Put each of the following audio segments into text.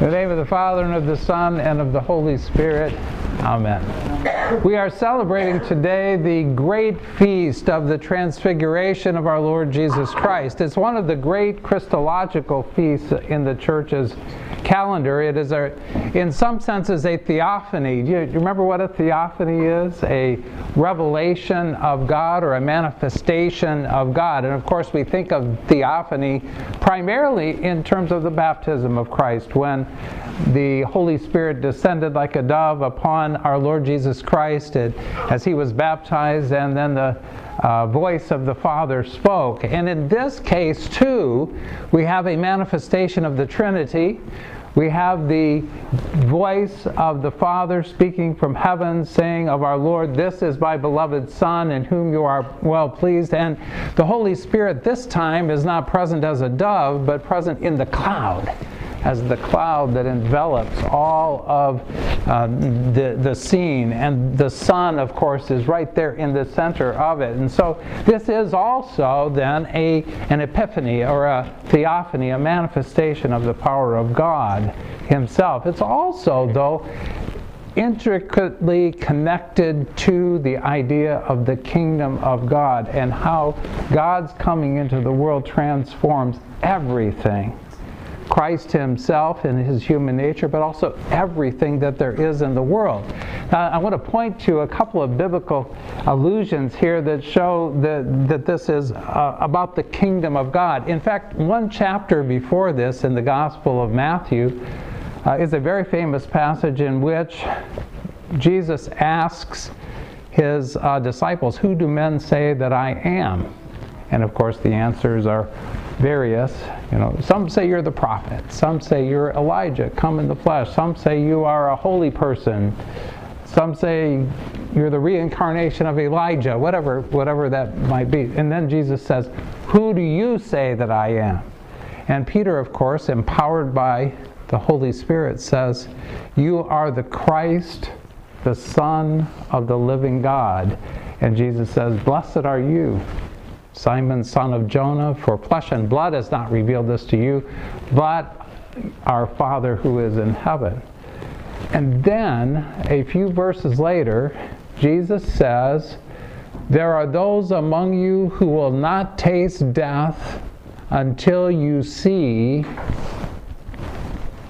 In the name of the Father, and of the Son, and of the Holy Spirit. Amen. We are celebrating today the great feast of the transfiguration of our Lord Jesus Christ. It's one of the great Christological feasts in the church's calendar. It is, a, in some senses, a theophany. Do you, do you remember what a theophany is? A revelation of God or a manifestation of God. And of course, we think of theophany primarily in terms of the baptism of Christ when the Holy Spirit descended like a dove upon our Lord Jesus Christ as he was baptized, and then the uh, voice of the Father spoke. And in this case, too, we have a manifestation of the Trinity. We have the voice of the Father speaking from heaven, saying of our Lord, This is my beloved Son, in whom you are well pleased. And the Holy Spirit this time is not present as a dove, but present in the cloud as the cloud that envelops all of uh, the, the scene. And the sun, of course, is right there in the center of it. And so this is also then a, an epiphany or a theophany, a manifestation of the power of God Himself. It's also, though, intricately connected to the idea of the kingdom of God and how God's coming into the world transforms everything. Christ himself and his human nature, but also everything that there is in the world. Now, I want to point to a couple of biblical allusions here that show that, that this is uh, about the kingdom of God. In fact, one chapter before this in the Gospel of Matthew uh, is a very famous passage in which Jesus asks his uh, disciples, Who do men say that I am? And of course, the answers are various. You know, some say you're the prophet. Some say you're Elijah, come in the flesh. Some say you are a holy person. Some say you're the reincarnation of Elijah. Whatever, whatever that might be. And then Jesus says, "Who do you say that I am?" And Peter, of course, empowered by the Holy Spirit, says, "You are the Christ, the Son of the living God." And Jesus says, "Blessed are you." Simon, son of Jonah, for flesh and blood has not revealed this to you, but our Father who is in heaven. And then, a few verses later, Jesus says, There are those among you who will not taste death until you see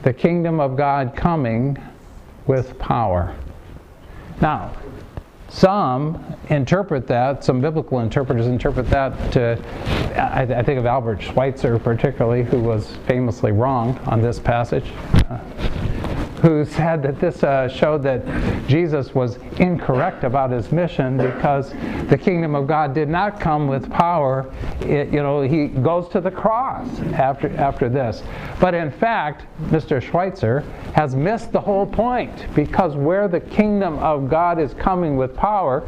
the kingdom of God coming with power. Now, some interpret that, some biblical interpreters interpret that to, I, I think of Albert Schweitzer particularly, who was famously wrong on this passage. Uh, who said that this uh, showed that Jesus was incorrect about his mission because the kingdom of God did not come with power. It, you know, he goes to the cross after, after this. But in fact, Mr. Schweitzer has missed the whole point because where the kingdom of God is coming with power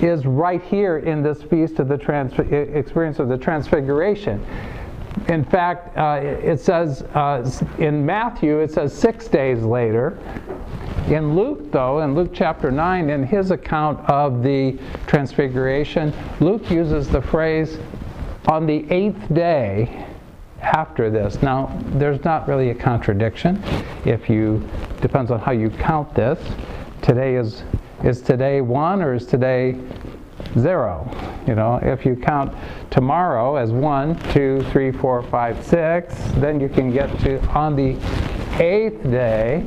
is right here in this feast of the trans- experience of the transfiguration in fact, uh, it says uh, in Matthew, it says six days later. In Luke, though, in Luke chapter 9, in his account of the transfiguration, Luke uses the phrase on the eighth day after this. Now, there's not really a contradiction. If you, depends on how you count this. Today is, is today one or is today zero. You know, if you count tomorrow as one, two, three, four, five, six, then you can get to on the eighth day.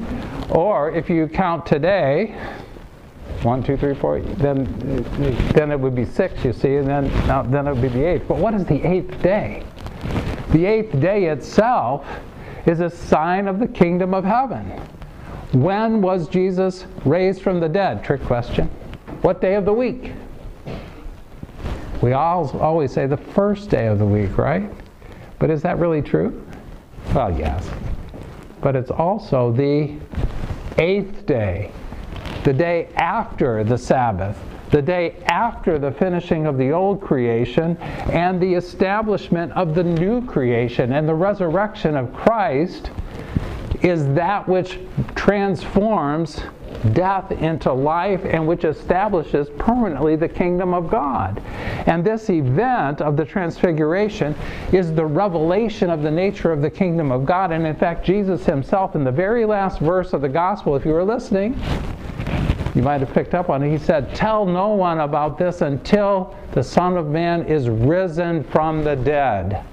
Or if you count today, one, two, three, four, then then it would be six, you see, and then then it would be the eighth. But what is the eighth day? The eighth day itself is a sign of the kingdom of heaven. When was Jesus raised from the dead? Trick question. What day of the week? We all always say the first day of the week, right? But is that really true? Well, yes. But it's also the eighth day, the day after the Sabbath, the day after the finishing of the old creation and the establishment of the new creation and the resurrection of Christ is that which transforms death into life and which establishes permanently the kingdom of God. And this event of the transfiguration is the revelation of the nature of the kingdom of God. And in fact, Jesus himself, in the very last verse of the gospel, if you were listening, you might have picked up on it. He said, Tell no one about this until the Son of Man is risen from the dead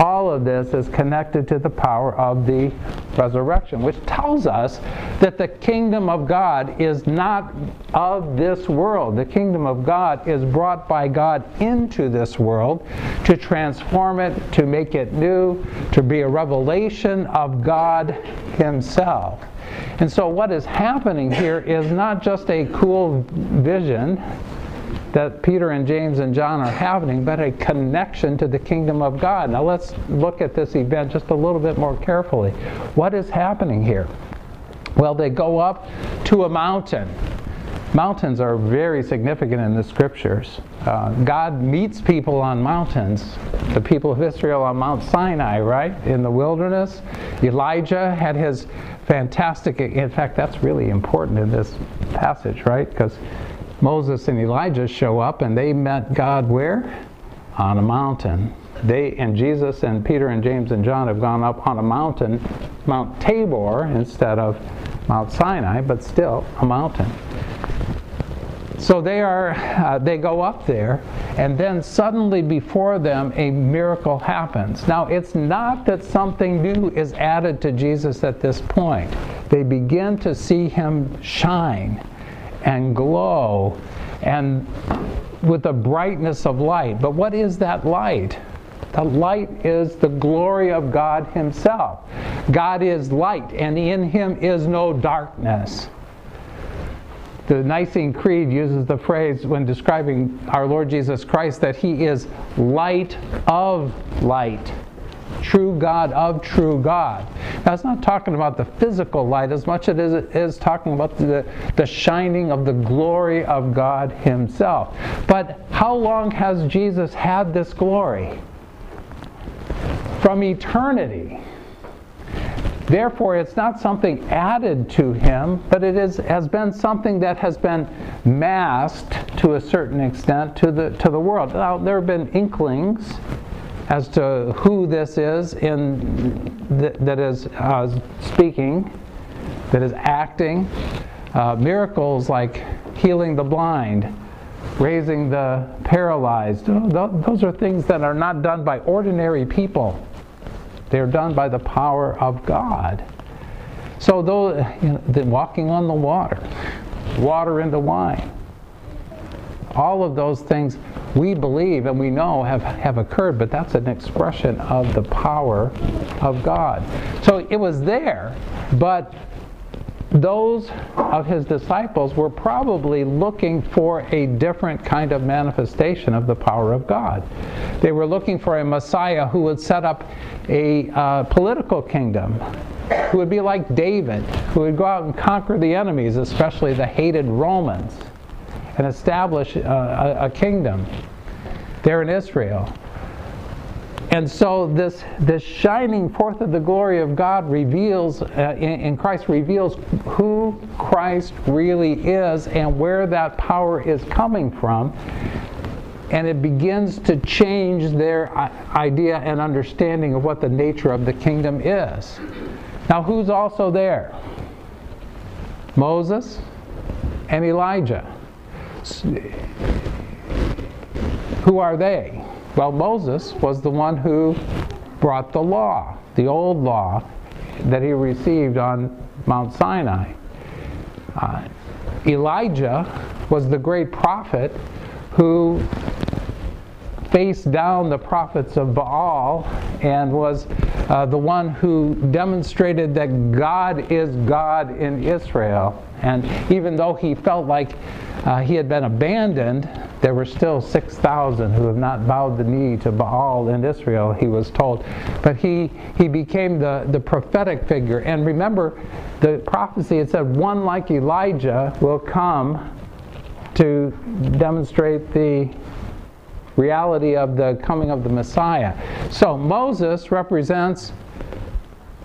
all of this is connected to the power of the resurrection, which tells us that the kingdom of God is not of this world. The kingdom of God is brought by God into this world to transform it, to make it new, to be a revelation of God Himself. And so, what is happening here is not just a cool vision that Peter and James and John are having, but a connection to the kingdom of God. Now let's look at this event just a little bit more carefully. What is happening here? Well, they go up to a mountain. Mountains are very significant in the scriptures. Uh, God meets people on mountains. The people of Israel on Mount Sinai, right? In the wilderness. Elijah had his fantastic, in fact, that's really important in this passage, right? Because Moses and Elijah show up and they met God where? On a mountain. They and Jesus and Peter and James and John have gone up on a mountain, Mount Tabor instead of Mount Sinai, but still a mountain. So they are uh, they go up there and then suddenly before them a miracle happens. Now it's not that something new is added to Jesus at this point. They begin to see him shine and glow and with the brightness of light. But what is that light? The light is the glory of God Himself. God is light, and in Him is no darkness. The Nicene Creed uses the phrase when describing our Lord Jesus Christ that He is light of light true God of true God. Now, it's not talking about the physical light as much as it is talking about the, the shining of the glory of God Himself. But how long has Jesus had this glory? From eternity. Therefore, it's not something added to him, but it is, has been something that has been masked to a certain extent to the, to the world. Now, there have been inklings as to who this is in th- that is uh, speaking, that is acting. Uh, miracles like healing the blind, raising the paralyzed, those are things that are not done by ordinary people. They're done by the power of God. So, though you know, walking on the water, water into wine, all of those things we believe and we know have, have occurred, but that's an expression of the power of God. So it was there, but those of his disciples were probably looking for a different kind of manifestation of the power of God. They were looking for a Messiah who would set up a uh, political kingdom, who would be like David, who would go out and conquer the enemies, especially the hated Romans and establish uh, a, a kingdom there in Israel. And so this, this shining forth of the glory of God reveals, uh, in, in, Christ reveals who Christ really is and where that power is coming from. And it begins to change their idea and understanding of what the nature of the kingdom is. Now, who's also there? Moses and Elijah. Who are they? Well, Moses was the one who brought the law, the old law that he received on Mount Sinai. Uh, Elijah was the great prophet who faced down the prophets of Baal and was uh, the one who demonstrated that God is God in Israel. And even though he felt like uh, he had been abandoned, there were still 6,000 who have not bowed the knee to Baal in Israel, he was told. But he, he became the, the prophetic figure. And remember, the prophecy, it said, one like Elijah will come to demonstrate the reality of the coming of the Messiah. So Moses represents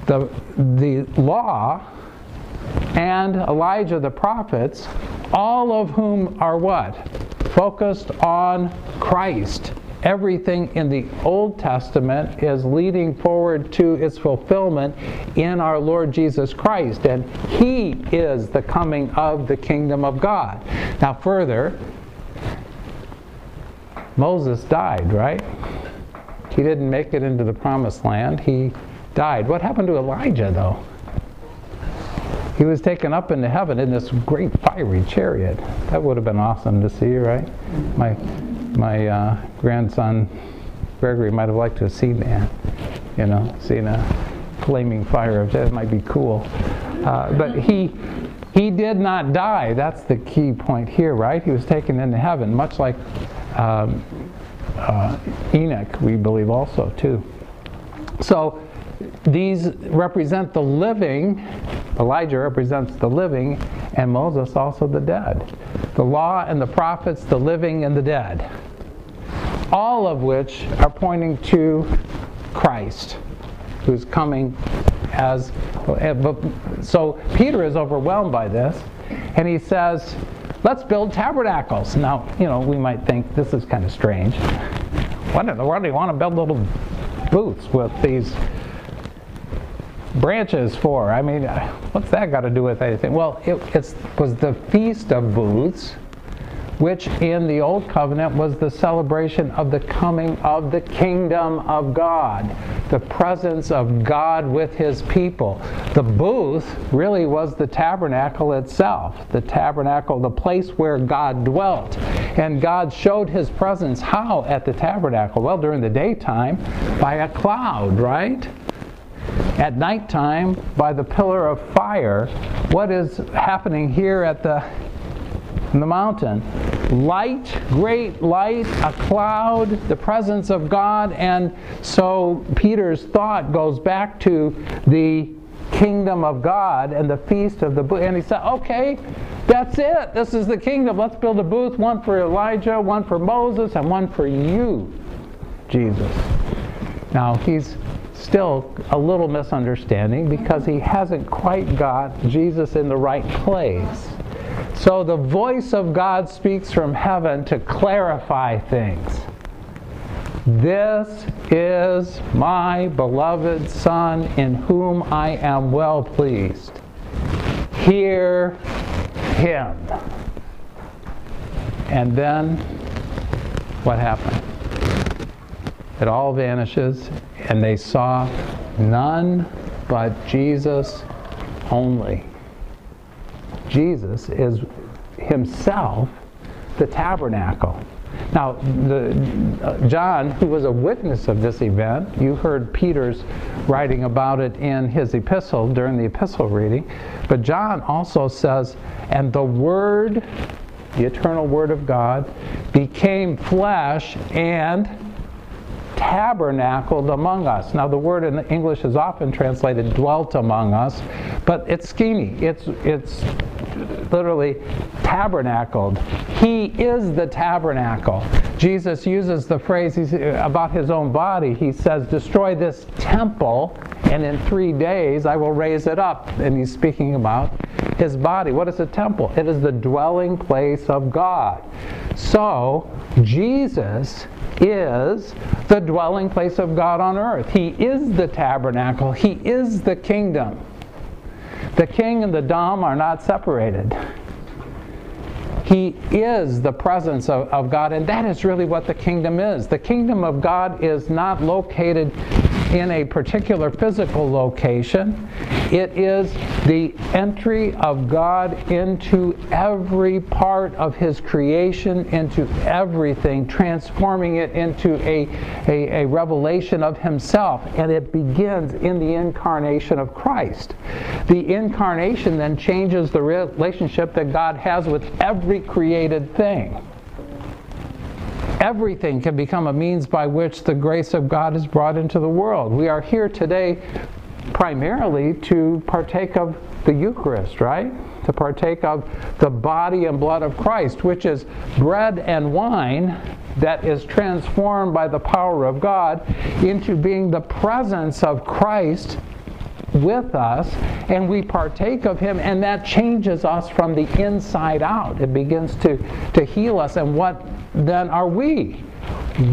the, the law and Elijah the prophets, all of whom are what? Focused on Christ. Everything in the Old Testament is leading forward to its fulfillment in our Lord Jesus Christ, and He is the coming of the kingdom of God. Now, further, Moses died, right? He didn't make it into the promised land. He died. What happened to Elijah, though? He was taken up into heaven in this great fiery chariot. That would have been awesome to see, right? My, my uh, grandson Gregory might have liked to have seen that. You know, seen a flaming fire of that might be cool. Uh, but he he did not die. That's the key point here, right? He was taken into heaven, much like um, uh, Enoch, we believe also too. So these represent the living. Elijah represents the living, and Moses also the dead. The law and the prophets, the living and the dead. All of which are pointing to Christ, who's coming as. So Peter is overwhelmed by this, and he says, Let's build tabernacles. Now, you know, we might think this is kind of strange. What in the world do you want to build little booths with these branches for? I mean, what's that got to do with anything? Well, it was the Feast of Booths which in the Old Covenant was the celebration of the coming of the kingdom of God, the presence of God with his people. The booth really was the tabernacle itself, the tabernacle, the place where God dwelt. And God showed his presence how at the tabernacle? Well, during the daytime, by a cloud, right? At nighttime, by the pillar of fire. What is happening here at the the mountain. Light, great light, a cloud, the presence of God. And so Peter's thought goes back to the kingdom of God and the feast of the booth. And he said, okay, that's it. This is the kingdom. Let's build a booth, one for Elijah, one for Moses, and one for you, Jesus. Now, he's still a little misunderstanding because he hasn't quite got Jesus in the right place. So the voice of God speaks from heaven to clarify things. This is my beloved Son in whom I am well pleased. Hear him. And then what happened? It all vanishes, and they saw none but Jesus only. Jesus is himself the tabernacle. Now, the, uh, John, who was a witness of this event, you heard Peter's writing about it in his epistle during the epistle reading, but John also says, and the Word, the eternal Word of God, became flesh and tabernacled among us. Now, the word in English is often translated dwelt among us, but it's schemy. It's, it's literally tabernacled. He is the tabernacle. Jesus uses the phrase uh, about his own body. He says, Destroy this temple, and in three days I will raise it up. And he's speaking about his body. What is a temple? It is the dwelling place of God. So, Jesus is the dwelling place of God on earth. He is the tabernacle. He is the kingdom. The king and the dom are not separated. He is the presence of, of God, and that is really what the kingdom is. The kingdom of God is not located in a particular physical location. It is the entry of God into every part of His creation, into everything, transforming it into a, a, a revelation of Himself. And it begins in the incarnation of Christ. The incarnation then changes the relationship that God has with every created thing everything can become a means by which the grace of God is brought into the world. We are here today primarily to partake of the Eucharist, right? To partake of the body and blood of Christ, which is bread and wine that is transformed by the power of God into being the presence of Christ with us and we partake of him and that changes us from the inside out. It begins to, to heal us. And what then are we?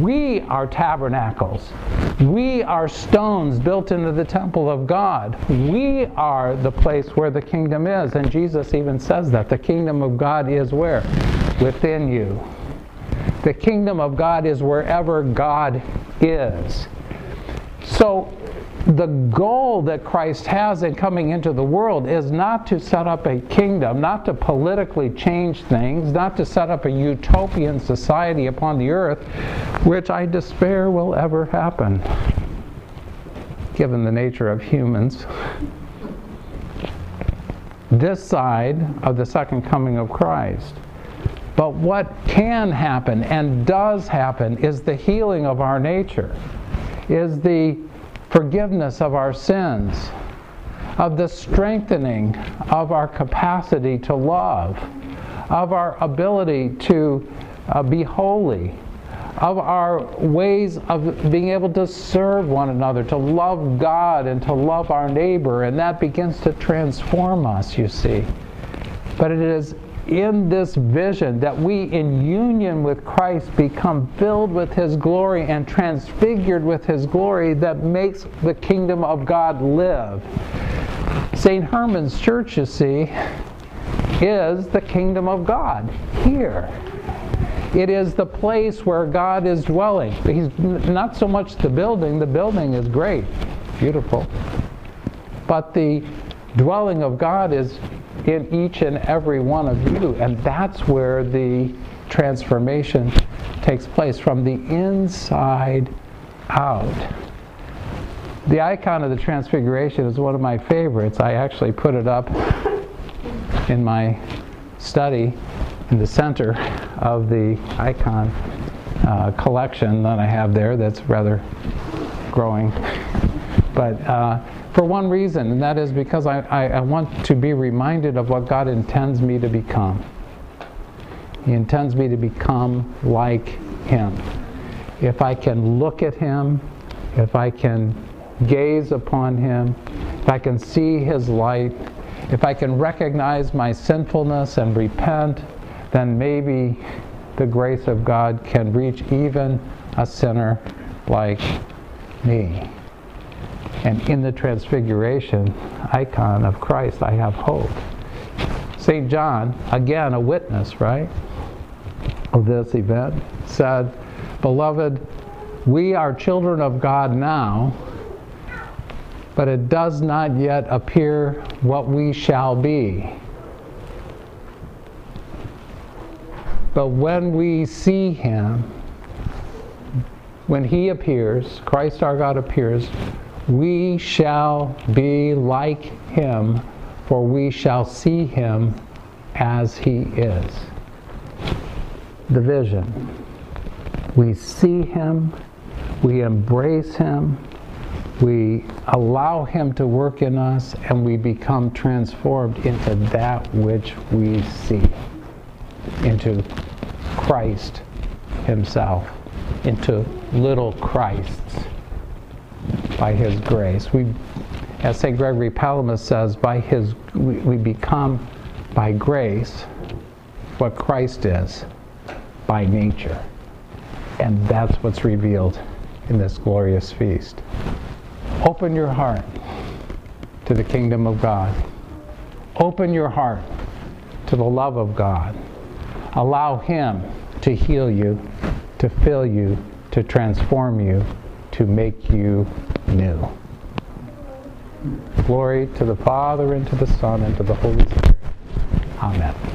We are tabernacles. We are stones built into the temple of God. We are the place where the kingdom is. And Jesus even says that. The kingdom of God is where? Within you. The kingdom of God is wherever God is. So the goal that Christ has in coming into the world is not to set up a kingdom, not to politically change things, not to set up a utopian society upon the earth, which I despair will ever happen, given the nature of humans. This side of the second coming of Christ. But what can happen and does happen is the healing of our nature, is the forgiveness of our sins, of the strengthening of our capacity to love, of our ability to uh, be holy, of our ways of being able to serve one another, to love God and to love our neighbor, and that begins to transform us, you see. But it is in this vision that we, in union with Christ, become filled with His glory and transfigured with His glory that makes the kingdom of God live. St. Herman's Church, you see, is the kingdom of God here. It is the place where God is dwelling. He's not so much the building, the building is great, beautiful. But the dwelling of God is in each and every one of you. And that's where the transformation takes place from the inside out. The icon of the transfiguration is one of my favorites. I actually put it up in my study in the center of the icon uh, collection that I have there that's rather growing. But uh, for one reason, and that is because I, I, I, want to be reminded of what God intends me to become. He intends me to become like Him. If I can look at Him, if I can gaze upon Him, if I can see His light, if I can recognize my sinfulness and repent, then maybe the grace of God can reach even a sinner like me. And in the transfiguration icon of Christ, I have hope. St. John, again a witness, right, of this event, said, Beloved, we are children of God now, but it does not yet appear what we shall be. But when we see him, when he appears, Christ our God appears, we shall be like him, for we shall see him as he is. The vision. We see him, we embrace him, we allow him to work in us, and we become transformed into that which we see, into Christ himself, into little Christs by His grace. We, as St. Gregory Palamas says, by His we, we become by grace what Christ is by nature. And that's what's revealed in this glorious feast. Open your heart to the kingdom of God. Open your heart to the love of God. Allow Him to heal you, to fill you, to transform you, to make you new. Glory to the Father, and to the Son, and to the Holy Spirit. Amen.